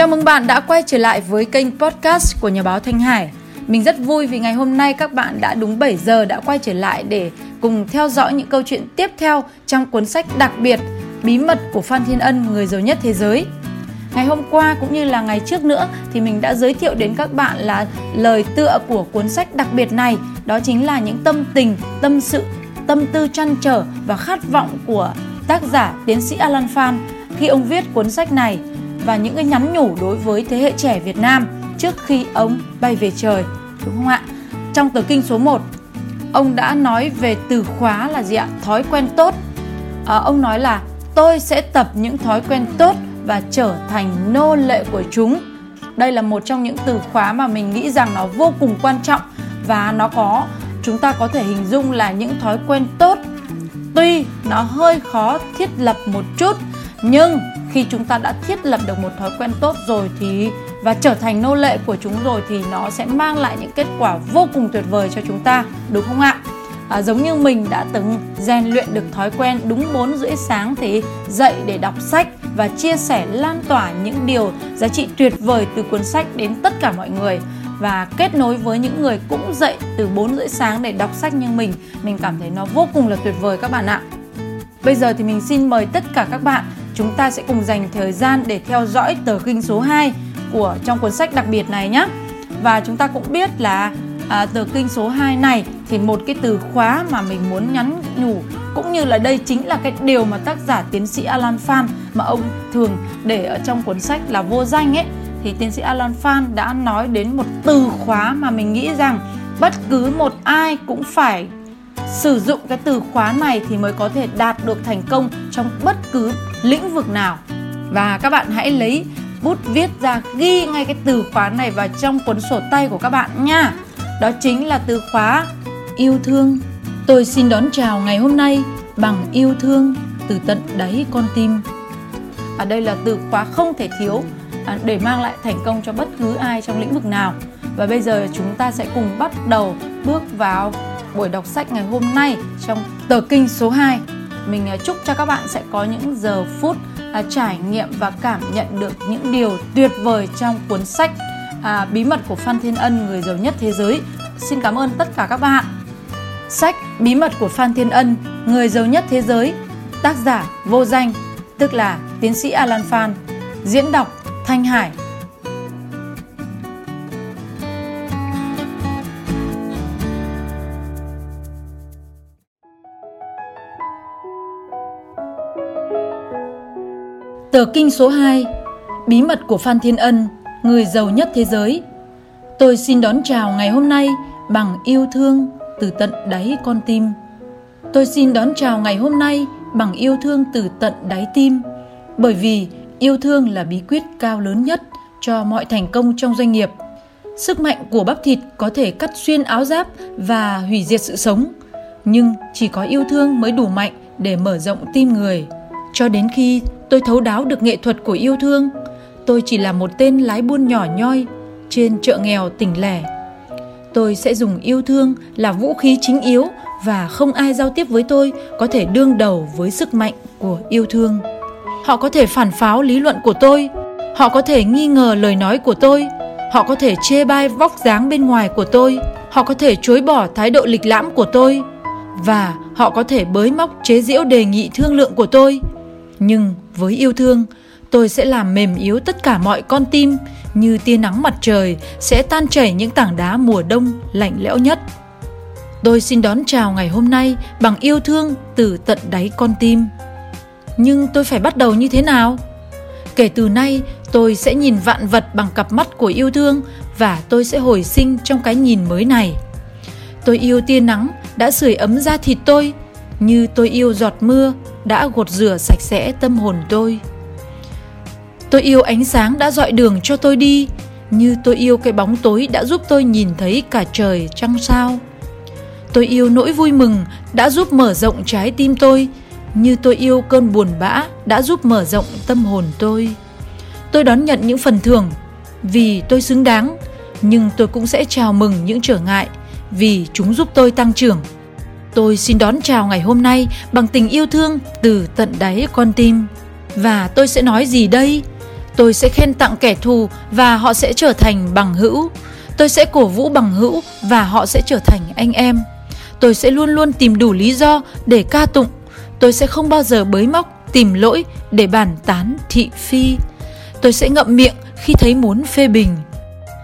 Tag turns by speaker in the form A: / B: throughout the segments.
A: Chào mừng bạn đã quay trở lại với kênh podcast của nhà báo Thanh Hải. Mình rất vui vì ngày hôm nay các bạn đã đúng 7 giờ đã quay trở lại để cùng theo dõi những câu chuyện tiếp theo trong cuốn sách đặc biệt Bí mật của Phan Thiên Ân, người giàu nhất thế giới. Ngày hôm qua cũng như là ngày trước nữa thì mình đã giới thiệu đến các bạn là lời tựa của cuốn sách đặc biệt này, đó chính là những tâm tình, tâm sự, tâm tư trăn trở và khát vọng của tác giả tiến sĩ Alan Phan khi ông viết cuốn sách này và những cái nhắn nhủ đối với thế hệ trẻ Việt Nam trước khi ông bay về trời đúng không ạ? Trong tờ kinh số 1 ông đã nói về từ khóa là gì ạ? Thói quen tốt. À, ông nói là tôi sẽ tập những thói quen tốt và trở thành nô lệ của chúng. Đây là một trong những từ khóa mà mình nghĩ rằng nó vô cùng quan trọng và nó có chúng ta có thể hình dung là những thói quen tốt tuy nó hơi khó thiết lập một chút nhưng khi chúng ta đã thiết lập được một thói quen tốt rồi thì và trở thành nô lệ của chúng rồi thì nó sẽ mang lại những kết quả vô cùng tuyệt vời cho chúng ta đúng không ạ? À, giống như mình đã từng rèn luyện được thói quen đúng 4 rưỡi sáng thì dậy để đọc sách và chia sẻ lan tỏa những điều giá trị tuyệt vời từ cuốn sách đến tất cả mọi người. Và kết nối với những người cũng dậy từ 4 rưỡi sáng để đọc sách như mình mình cảm thấy nó vô cùng là tuyệt vời các bạn ạ. Bây giờ thì mình xin mời tất cả các bạn chúng ta sẽ cùng dành thời gian để theo dõi tờ kinh số 2 của trong cuốn sách đặc biệt này nhé. Và chúng ta cũng biết là à, tờ kinh số 2 này thì một cái từ khóa mà mình muốn nhắn nhủ cũng như là đây chính là cái điều mà tác giả tiến sĩ Alan Phan mà ông thường để ở trong cuốn sách là vô danh ấy thì tiến sĩ Alan Phan đã nói đến một từ khóa mà mình nghĩ rằng bất cứ một ai cũng phải sử dụng cái từ khóa này thì mới có thể đạt được thành công trong bất cứ lĩnh vực nào. Và các bạn hãy lấy bút viết ra, ghi ngay cái từ khóa này vào trong cuốn sổ tay của các bạn nha. Đó chính là từ khóa yêu thương. Tôi xin đón chào ngày hôm nay bằng yêu thương từ tận đáy con tim. Ở đây là từ khóa không thể thiếu à, để mang lại thành công cho bất cứ ai trong lĩnh vực nào. Và bây giờ chúng ta sẽ cùng bắt đầu bước vào buổi đọc sách ngày hôm nay trong tờ kinh số 2 mình à, chúc cho các bạn sẽ có những giờ phút à, trải nghiệm và cảm nhận được những điều tuyệt vời trong cuốn sách à, Bí mật của Phan Thiên Ân, người giàu nhất thế giới. Xin cảm ơn tất cả các bạn. Sách Bí mật của Phan Thiên Ân, người giàu nhất thế giới, tác giả vô danh, tức là tiến sĩ Alan Phan, diễn đọc Thanh Hải, Tờ kinh số 2 Bí mật của Phan Thiên Ân Người giàu nhất thế giới Tôi xin đón chào ngày hôm nay bằng yêu thương từ tận đáy con tim. Tôi xin đón chào ngày hôm nay bằng yêu thương từ tận đáy tim, bởi vì yêu thương là bí quyết cao lớn nhất cho mọi thành công trong doanh nghiệp. Sức mạnh của bắp thịt có thể cắt xuyên áo giáp và hủy diệt sự sống, nhưng chỉ có yêu thương mới đủ mạnh để mở rộng tim người. Cho đến khi tôi thấu đáo được nghệ thuật của yêu thương. Tôi chỉ là một tên lái buôn nhỏ nhoi trên chợ nghèo tỉnh lẻ. Tôi sẽ dùng yêu thương là vũ khí chính yếu và không ai giao tiếp với tôi có thể đương đầu với sức mạnh của yêu thương. Họ có thể phản pháo lý luận của tôi, họ có thể nghi ngờ lời nói của tôi, họ có thể chê bai vóc dáng bên ngoài của tôi, họ có thể chối bỏ thái độ lịch lãm của tôi và họ có thể bới móc chế giễu đề nghị thương lượng của tôi. Nhưng với yêu thương. Tôi sẽ làm mềm yếu tất cả mọi con tim, như tia nắng mặt trời sẽ tan chảy những tảng đá mùa đông lạnh lẽo nhất. Tôi xin đón chào ngày hôm nay bằng yêu thương từ tận đáy con tim. Nhưng tôi phải bắt đầu như thế nào? Kể từ nay, tôi sẽ nhìn vạn vật bằng cặp mắt của yêu thương và tôi sẽ hồi sinh trong cái nhìn mới này. Tôi yêu tia nắng đã sưởi ấm da thịt tôi như tôi yêu giọt mưa, đã gột rửa sạch sẽ tâm hồn tôi. Tôi yêu ánh sáng đã dọi đường cho tôi đi, như tôi yêu cái bóng tối đã giúp tôi nhìn thấy cả trời trăng sao. Tôi yêu nỗi vui mừng đã giúp mở rộng trái tim tôi, như tôi yêu cơn buồn bã đã giúp mở rộng tâm hồn tôi. Tôi đón nhận những phần thưởng vì tôi xứng đáng, nhưng tôi cũng sẽ chào mừng những trở ngại vì chúng giúp tôi tăng trưởng. Tôi xin đón chào ngày hôm nay bằng tình yêu thương từ tận đáy con tim. Và tôi sẽ nói gì đây? Tôi sẽ khen tặng kẻ thù và họ sẽ trở thành bằng hữu. Tôi sẽ cổ vũ bằng hữu và họ sẽ trở thành anh em. Tôi sẽ luôn luôn tìm đủ lý do để ca tụng. Tôi sẽ không bao giờ bới móc, tìm lỗi để bàn tán thị phi. Tôi sẽ ngậm miệng khi thấy muốn phê bình.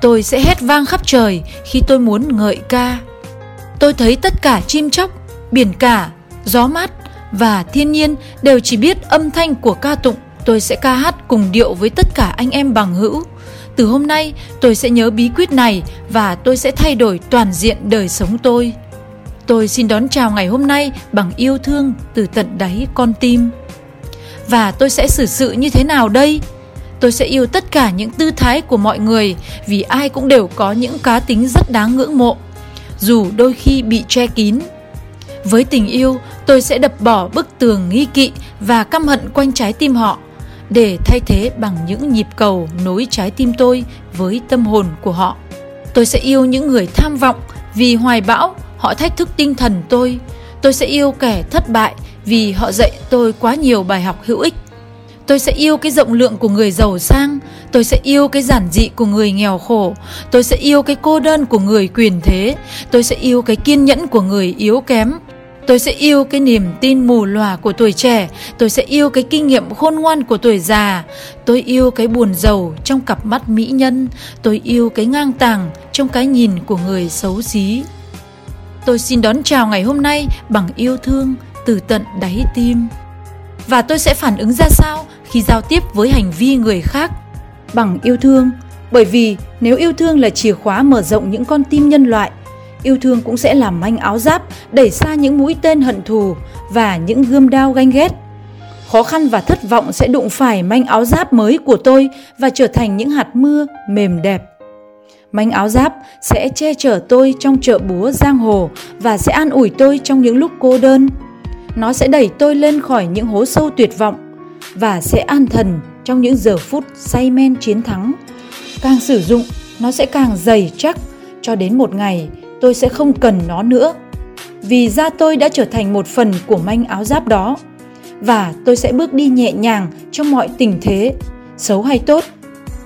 A: Tôi sẽ hét vang khắp trời khi tôi muốn ngợi ca. Tôi thấy tất cả chim chóc, biển cả, gió mát và thiên nhiên đều chỉ biết âm thanh của ca tụng. Tôi sẽ ca hát cùng điệu với tất cả anh em bằng hữu. Từ hôm nay, tôi sẽ nhớ bí quyết này và tôi sẽ thay đổi toàn diện đời sống tôi. Tôi xin đón chào ngày hôm nay bằng yêu thương từ tận đáy con tim. Và tôi sẽ xử sự như thế nào đây? Tôi sẽ yêu tất cả những tư thái của mọi người vì ai cũng đều có những cá tính rất đáng ngưỡng mộ, dù đôi khi bị che kín. Với tình yêu, tôi sẽ đập bỏ bức tường nghi kỵ và căm hận quanh trái tim họ để thay thế bằng những nhịp cầu nối trái tim tôi với tâm hồn của họ. Tôi sẽ yêu những người tham vọng vì hoài bão họ thách thức tinh thần tôi. Tôi sẽ yêu kẻ thất bại vì họ dạy tôi quá nhiều bài học hữu ích. Tôi sẽ yêu cái rộng lượng của người giàu sang, tôi sẽ yêu cái giản dị của người nghèo khổ, tôi sẽ yêu cái cô đơn của người quyền thế, tôi sẽ yêu cái kiên nhẫn của người yếu kém, Tôi sẽ yêu cái niềm tin mù lòa của tuổi trẻ, tôi sẽ yêu cái kinh nghiệm khôn ngoan của tuổi già, tôi yêu cái buồn giàu trong cặp mắt mỹ nhân, tôi yêu cái ngang tàng trong cái nhìn của người xấu xí. Tôi xin đón chào ngày hôm nay bằng yêu thương từ tận đáy tim. Và tôi sẽ phản ứng ra sao khi giao tiếp với hành vi người khác? Bằng yêu thương, bởi vì nếu yêu thương là chìa khóa mở rộng những con tim nhân loại yêu thương cũng sẽ làm manh áo giáp, đẩy xa những mũi tên hận thù và những gươm đao ganh ghét. Khó khăn và thất vọng sẽ đụng phải manh áo giáp mới của tôi và trở thành những hạt mưa mềm đẹp. Manh áo giáp sẽ che chở tôi trong chợ búa giang hồ và sẽ an ủi tôi trong những lúc cô đơn. Nó sẽ đẩy tôi lên khỏi những hố sâu tuyệt vọng và sẽ an thần trong những giờ phút say men chiến thắng. Càng sử dụng, nó sẽ càng dày chắc cho đến một ngày tôi sẽ không cần nó nữa. Vì da tôi đã trở thành một phần của manh áo giáp đó, và tôi sẽ bước đi nhẹ nhàng trong mọi tình thế, xấu hay tốt,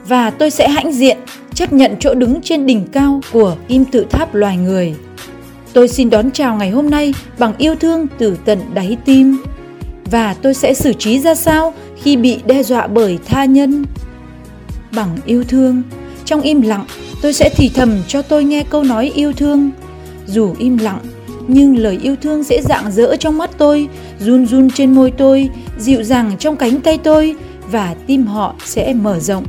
A: và tôi sẽ hãnh diện, chấp nhận chỗ đứng trên đỉnh cao của kim tự tháp loài người. Tôi xin đón chào ngày hôm nay bằng yêu thương từ tận đáy tim, và tôi sẽ xử trí ra sao khi bị đe dọa bởi tha nhân? Bằng yêu thương, trong im lặng tôi sẽ thì thầm cho tôi nghe câu nói yêu thương. Dù im lặng, nhưng lời yêu thương sẽ dạng dỡ trong mắt tôi, run run trên môi tôi, dịu dàng trong cánh tay tôi, và tim họ sẽ mở rộng.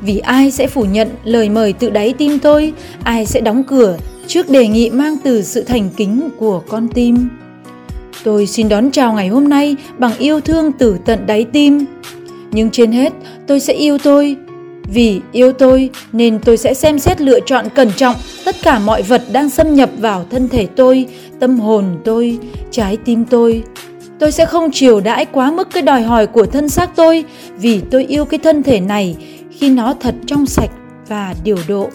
A: Vì ai sẽ phủ nhận lời mời tự đáy tim tôi, ai sẽ đóng cửa trước đề nghị mang từ sự thành kính của con tim? Tôi xin đón chào ngày hôm nay bằng yêu thương từ tận đáy tim. Nhưng trên hết, tôi sẽ yêu tôi vì yêu tôi nên tôi sẽ xem xét lựa chọn cẩn trọng tất cả mọi vật đang xâm nhập vào thân thể tôi, tâm hồn tôi, trái tim tôi. Tôi sẽ không chiều đãi quá mức cái đòi hỏi của thân xác tôi vì tôi yêu cái thân thể này khi nó thật trong sạch và điều độ.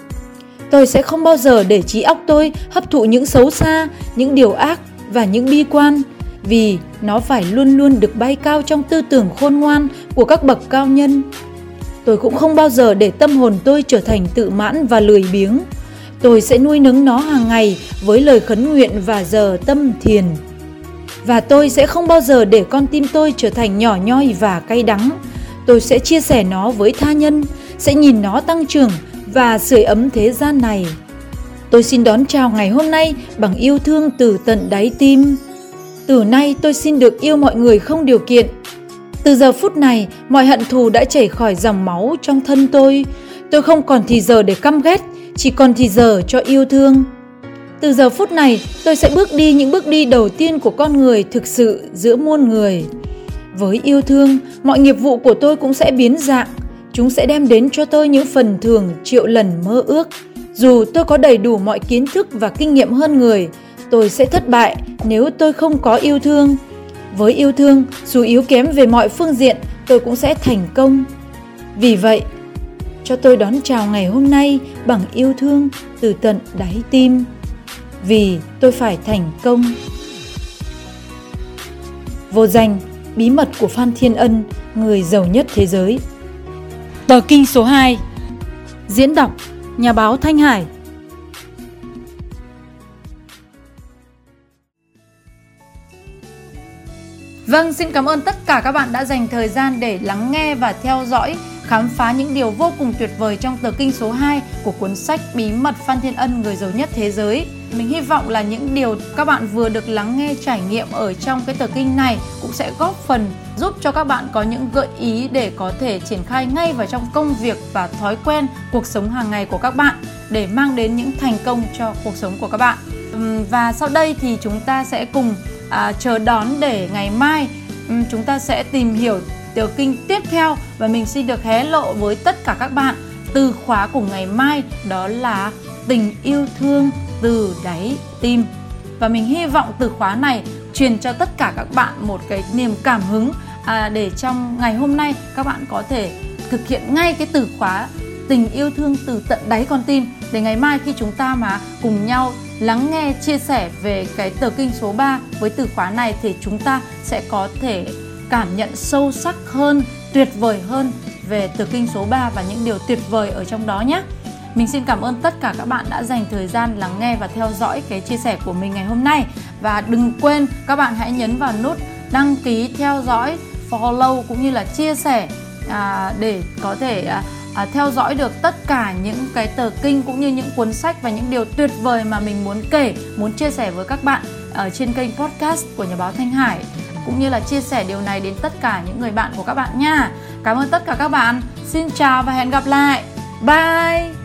A: Tôi sẽ không bao giờ để trí óc tôi hấp thụ những xấu xa, những điều ác và những bi quan vì nó phải luôn luôn được bay cao trong tư tưởng khôn ngoan của các bậc cao nhân tôi cũng không bao giờ để tâm hồn tôi trở thành tự mãn và lười biếng. Tôi sẽ nuôi nấng nó hàng ngày với lời khấn nguyện và giờ tâm thiền. Và tôi sẽ không bao giờ để con tim tôi trở thành nhỏ nhoi và cay đắng. Tôi sẽ chia sẻ nó với tha nhân, sẽ nhìn nó tăng trưởng và sưởi ấm thế gian này. Tôi xin đón chào ngày hôm nay bằng yêu thương từ tận đáy tim. Từ nay tôi xin được yêu mọi người không điều kiện từ giờ phút này, mọi hận thù đã chảy khỏi dòng máu trong thân tôi. Tôi không còn thì giờ để căm ghét, chỉ còn thì giờ cho yêu thương. Từ giờ phút này, tôi sẽ bước đi những bước đi đầu tiên của con người thực sự giữa muôn người. Với yêu thương, mọi nghiệp vụ của tôi cũng sẽ biến dạng. Chúng sẽ đem đến cho tôi những phần thưởng triệu lần mơ ước. Dù tôi có đầy đủ mọi kiến thức và kinh nghiệm hơn người, tôi sẽ thất bại nếu tôi không có yêu thương với yêu thương dù yếu kém về mọi phương diện tôi cũng sẽ thành công. Vì vậy cho tôi đón chào ngày hôm nay bằng yêu thương từ tận đáy tim. Vì tôi phải thành công. Vô danh bí mật của phan thiên ân người giàu nhất thế giới. Tờ kinh số 2 Diễn đọc Nhà báo Thanh Hải Vâng, xin cảm ơn tất cả các bạn đã dành thời gian để lắng nghe và theo dõi khám phá những điều vô cùng tuyệt vời trong tờ kinh số 2 của cuốn sách Bí mật Phan Thiên Ân người giàu nhất thế giới. Mình hy vọng là những điều các bạn vừa được lắng nghe trải nghiệm ở trong cái tờ kinh này cũng sẽ góp phần giúp cho các bạn có những gợi ý để có thể triển khai ngay vào trong công việc và thói quen cuộc sống hàng ngày của các bạn để mang đến những thành công cho cuộc sống của các bạn. Và sau đây thì chúng ta sẽ cùng à, chờ đón để ngày mai. Um, chúng ta sẽ tìm hiểu tiểu kinh tiếp theo và mình xin được hé lộ với tất cả các bạn từ khóa của ngày mai đó là tình yêu thương từ đáy tim. Và mình hy vọng từ khóa này truyền cho tất cả các bạn một cái niềm cảm hứng à, để trong ngày hôm nay các bạn có thể thực hiện ngay cái từ khóa tình yêu thương từ tận đáy con tim để ngày mai khi chúng ta mà cùng nhau lắng nghe chia sẻ về cái tờ kinh số 3 với từ khóa này thì chúng ta sẽ có thể cảm nhận sâu sắc hơn, tuyệt vời hơn về tờ kinh số 3 và những điều tuyệt vời ở trong đó nhé. Mình xin cảm ơn tất cả các bạn đã dành thời gian lắng nghe và theo dõi cái chia sẻ của mình ngày hôm nay. Và đừng quên các bạn hãy nhấn vào nút đăng ký, theo dõi, follow cũng như là chia sẻ à, để có thể à, à, theo dõi được tất cả những cái tờ kinh cũng như những cuốn sách và những điều tuyệt vời mà mình muốn kể, muốn chia sẻ với các bạn ở trên kênh podcast của nhà báo Thanh Hải cũng như là chia sẻ điều này đến tất cả những người bạn của các bạn nha. Cảm ơn tất cả các bạn. Xin chào và hẹn gặp lại. Bye.